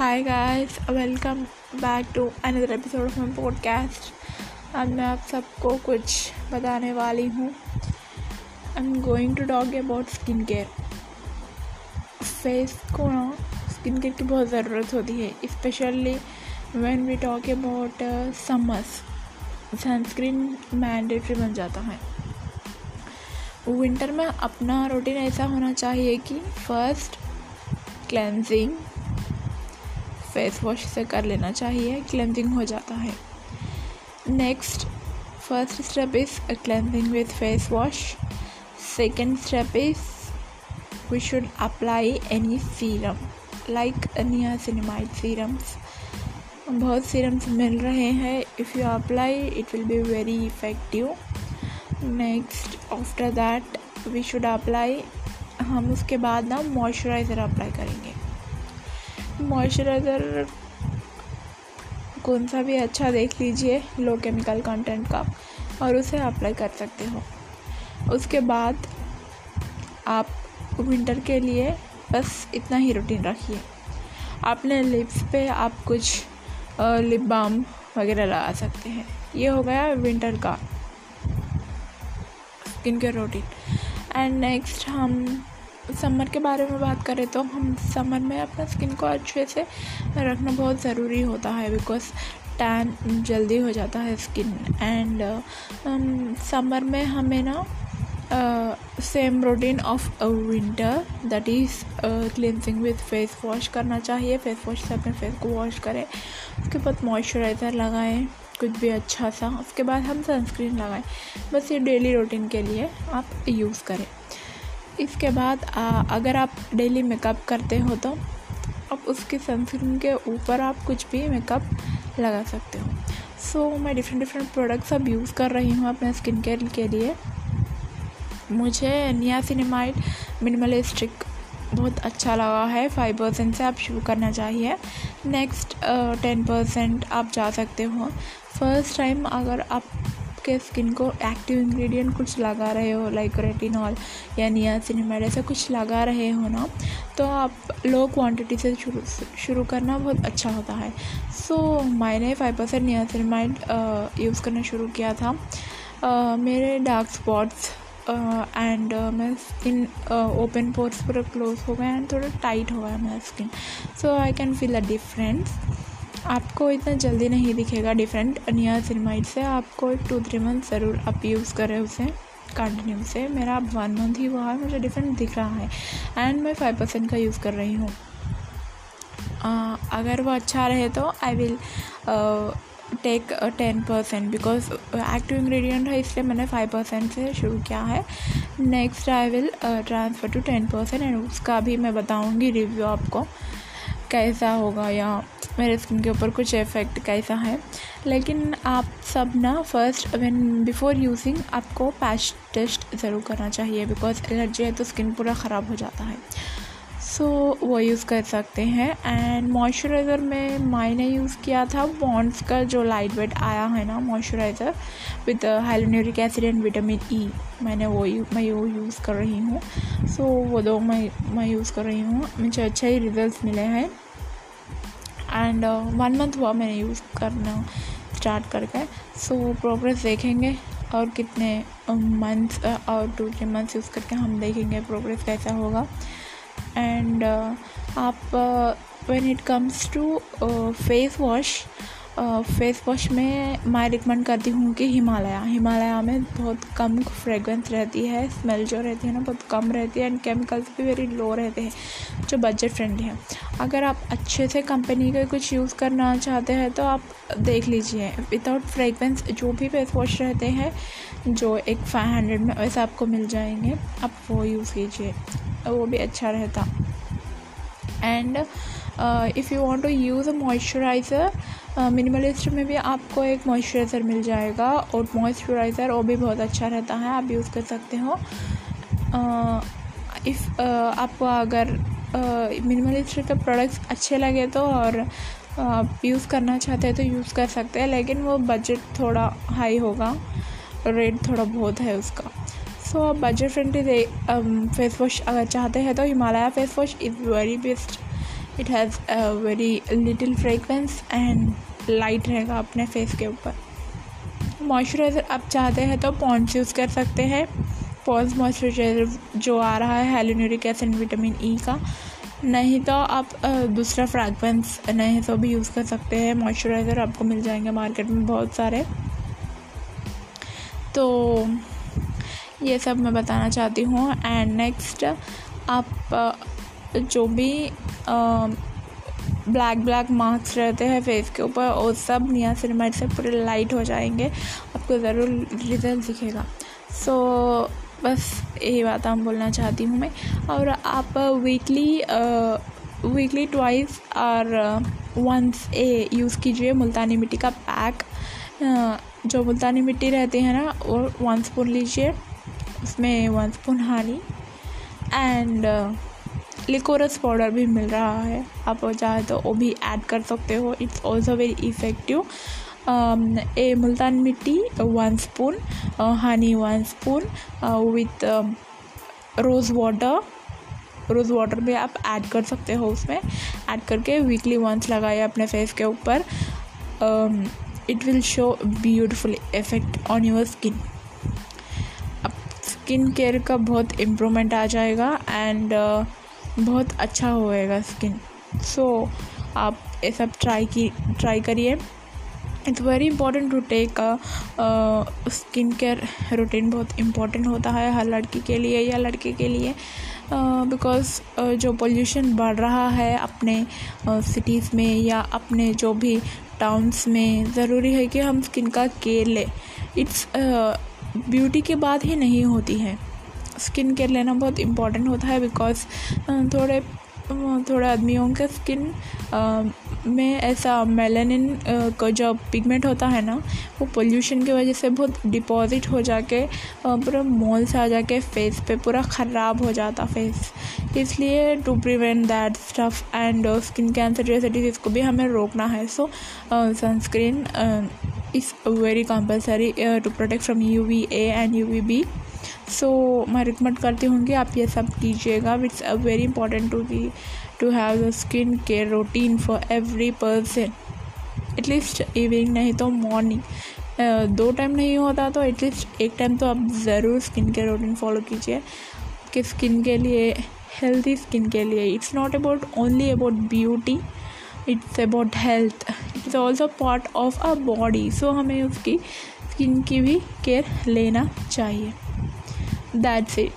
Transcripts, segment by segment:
Hi guys welcome back to another episode of my podcast आज मैं आप सबको कुछ बताने वाली हूँ। I am going to talk about skin care face को ना स्किन केयर की बहुत ज़रूरत होती है specially when we talk about summers sunscreen mandatory बन जाता है। विंटर में अपना रूटीन ऐसा होना चाहिए कि फ़र्स्ट क्लेंजिंग फेस वॉश से कर लेना चाहिए क्लेंजिंग हो जाता है। Next first step is cleansing with face wash second step is we should apply any serum like niacinamide serums बहुत सीरम्स मिल रहे हैं। If you apply it will be very effective next after that we should apply हम उसके बाद ना moisturiser apply करेंगे। Moisturiser कौन सा भी अच्छा देख लीजिए लो केमिकल कंटेंट का, और उसे अप्लाई कर सकते हो। उसके बाद आप विंटर के लिए बस इतना ही रूटीन रखिए। अपने लिप्स पे आप कुछ लिप बाम वगैरह लगा सकते हैं। ये हो गया विंटर का skin care routine and next हम समर के बारे में बात करें तो हम समर में अपना स्किन को अच्छे से रखना बहुत ज़रूरी होता है बिकॉज़ टैन जल्दी हो जाता है स्किन एंड समर में हमें ना same routine of winter that is cleansing with face wash करना चाहिए। फेस वॉश से अपने फेस को वॉश करें, उसके बाद मॉइस्चराइज़र लगाएँ, कुछ भी अच्छा सा। उसके बाद हम सनस्क्रीन लगाएँ। बस ये डेली रूटीन के लिए आप यूज़ करें। इसके बाद आ, अगर आप डेली मेकअप करते हो तो अब उसके सनस्क्रीन के ऊपर आप कुछ भी मेकअप लगा सकते हो। सो so, मैं डिफरेंट डिफरेंट प्रोडक्ट्स अब यूज़ कर रही हूँ अपने स्किन केयर के लिए। मुझे नियासिनेमाइड मिनिमलिस्टिक बहुत अच्छा लगा है। फाइव परसेंट से आप शुरू करना चाहिए। नेक्स्ट टेन परसेंट आप जा सकते हो। फ़र्स्ट टाइम अगर आप आपके स्किन को एक्टिव इंग्रेडिएंट कुछ लगा रहे हो लाइक रेटिनॉल या नियासिनेमाइड ऐसा कुछ लगा रहे हो ना तो आप लो क्वांटिटी से शुरू शुरू करना बहुत अच्छा होता है। सो so, मैंने फाइव परसेंट नियासिनेमाइड यूज़ करना शुरू किया था। uh, मेरे डार्क स्पॉट्स एंड मैं स्किन ओपन पोर्स पूरा क्लोज हो गए एंड थोड़ा टाइट हो गया मेरा skin so I can feel a difference आपको इतना जल्दी नहीं दिखेगा डिफरेंट नियासिनमाइड से। आपको टू थ्री मंथ ज़रूर आप यूज़ करें उसे कंटिन्यू से मेरा अब वन मंथ ही हुआ है, मुझे डिफरेंट दिख रहा है। एंड मैं फाइव परसेंट का यूज़ कर रही हूँ। अगर वो अच्छा रहे तो I will take ten percent because active ingredient है, इसलिए मैंने फाइव परसेंट से शुरू किया है। Next I will transfer to ten percent and उसका भी मैं बताऊँगी रिव्यू आपको, कैसा होगा या मेरे स्किन के ऊपर कुछ इफ़ेक्ट कैसा है। लेकिन आप सब ना फ़र्स्ट व्हेन बिफोर यूजिंग आपको पैच टेस्ट ज़रूर करना चाहिए बिकॉज़ एलर्जी है तो स्किन पूरा ख़राब हो जाता है। सो so, वो यूज़ कर सकते हैं। एंड मॉइस्चराइज़र में मैंने यूज़ किया था बॉन्ड्स का जो लाइट वेट आया है ना moisturizer with hyaluronic acid and vitamin E मैंने वो यू मैं वो यूज़ कर रही हूँ। सो so, वो दो मैं मैं यूज़ कर रही हूँ। मुझे अच्छे ही रिज़ल्ट मिले हैं। एंड वन मंथ हुआ मैंने यूज़ करना स्टार्ट करके सो so, प्रोग्रेस देखेंगे और कितने मंथ्स uh, uh, और टू थ्री मंथ्स यूज़ करके हम देखेंगे प्रोग्रेस कैसा होगा। एंड uh, आप when it comes to face wash face wash में मैं रिकमेंड करती हूँ कि हिमालय हिमालय में बहुत कम फ्रेगरेंस रहती है स्मेल जो रहती है ना, बहुत कम रहती है एंड केमिकल्स भी वेरी लो रहते हैं, जो बजट फ्रेंडली है। अगर आप अच्छे से कंपनी का कुछ यूज़ करना चाहते हैं तो आप देख लीजिए विदाउट फ्रेगरेंस जो भी फेस वॉश रहते हैं, जो एक फाइव हंड्रेड में वैसे आपको मिल जाएँगे, आप वो यूज़ कीजिए, वो भी अच्छा रहता। And if you want to use a moisturizer Minimalist में भी आपको एक मॉइस्चराइज़र मिल जाएगा और मॉइस्चराइज़र वो भी बहुत अच्छा रहता है, आप यूज़ कर सकते हो। इफ़ आपको अगर मिनिमलिस्ट के प्रोडक्ट्स अच्छे लगे तो और आप यूज़ करना चाहते हैं तो यूज़ कर सकते हैं, लेकिन वो बजट थोड़ा हाई होगा रेट थोड़ा बहुत है उसका। सो, आप बजट फ्रेंडली फेस वॉश अगर चाहते हैं तो Himalaya face wash is very best it has very little fragrance and light रहेगा अपने फेस के ऊपर। मॉइस्चराइज़र आप चाहते हैं तो पॉन्स यूज़ कर सकते हैं। पॉन्स मॉइस्चराइज़र जो आ रहा है हेलोन्यूरिक एसिड विटामिन ई का। नहीं तो आप दूसरा फ्रैगरेंस नहीं तो भी यूज़ कर सकते हैं। मॉइस्चराइज़र आपको मिल जाएँगे मार्केट में बहुत सारे। तो ये सब मैं बताना चाहती हूँ। एंड नेक्स्ट आप जो भी ब्लैक ब्लैक मार्क्स रहते हैं फेस के ऊपर वो सब नियासिनमाइड से पूरे लाइट हो जाएँगे। आपको ज़रूर रिज़ल्ट दिखेगा। सो so, बस यही बात हम बोलना चाहती हूँ मैं। और आप वीकली वीकली ट्वाइस और वंस ए यूज़ कीजिए मुल्तानी मिट्टी का पैक जो मुल्तानी मिट्टी रहती है ना वो वन स्पून लीजिए। उसमें one spoon honey and liquorice powder भी मिल रहा है। आप चाहे तो वो भी ऐड कर सकते हो। It's also very effective a multani mitti one spoon honey one spoon with rose water rose water भी आप ऐड कर सकते हो उसमें। ऐड करके वीकली वंस लगाए अपने फेस के ऊपर। It will show beautiful effect on your skin अब स्किन केयर का बहुत इम्प्रूवमेंट आ जाएगा एंड uh, बहुत अच्छा होएगा स्किन सो so, आप ये सब ट्राई की ट्राई करिए. It's very important to take skin care routine बहुत इंपॉर्टेंट होता है हर लड़की के लिए या लड़के के लिए बिकॉज़ uh, uh, जो पोल्यूशन बढ़ रहा है अपने सिटीज़ uh, में या अपने जो भी टाउन्स में ज़रूरी है कि हम स्किन का केयर लें. इट्स ब्यूटी के बाद ही नहीं होती है. स्किन केयर लेना बहुत इंपॉर्टेंट होता है बिकॉज़ थोड़े थोड़े आदमियों के स्किन में ऐसा मेलानिन का जो पिगमेंट होता है ना, वो पोल्यूशन की वजह से बहुत डिपॉजिट हो जाके पूरा मॉल से आ जाके फेस पे पूरा ख़राब हो जाता फेस इसलिए to prevent that stuff and skin cancer जैसे डिज़ीज़ को भी हमें रोकना है. So sunscreen is very compulsory to protect from U V A and U V B so मैं रिकमेंड करती हूँ आप ये सब कीजिएगा। It's a very important to be to have the skin care routine for every person at least evening नहीं तो morning दो टाइम नहीं होता तो एटलीस्ट एक टाइम तो आप ज़रूर स्किन केयर रूटीन फॉलो कीजिए। कि स्किन के लिए हेल्थी स्किन के लिए। It's not about only about beauty it's about health it's also part of a body so हमें उसकी स्किन की भी केयर लेना चाहिए। That's it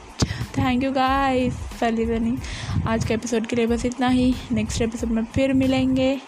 thank you guys फैली आज के एपिसोड के लिए बस इतना ही। नेक्स्ट एपिसोड में फिर मिलेंगे।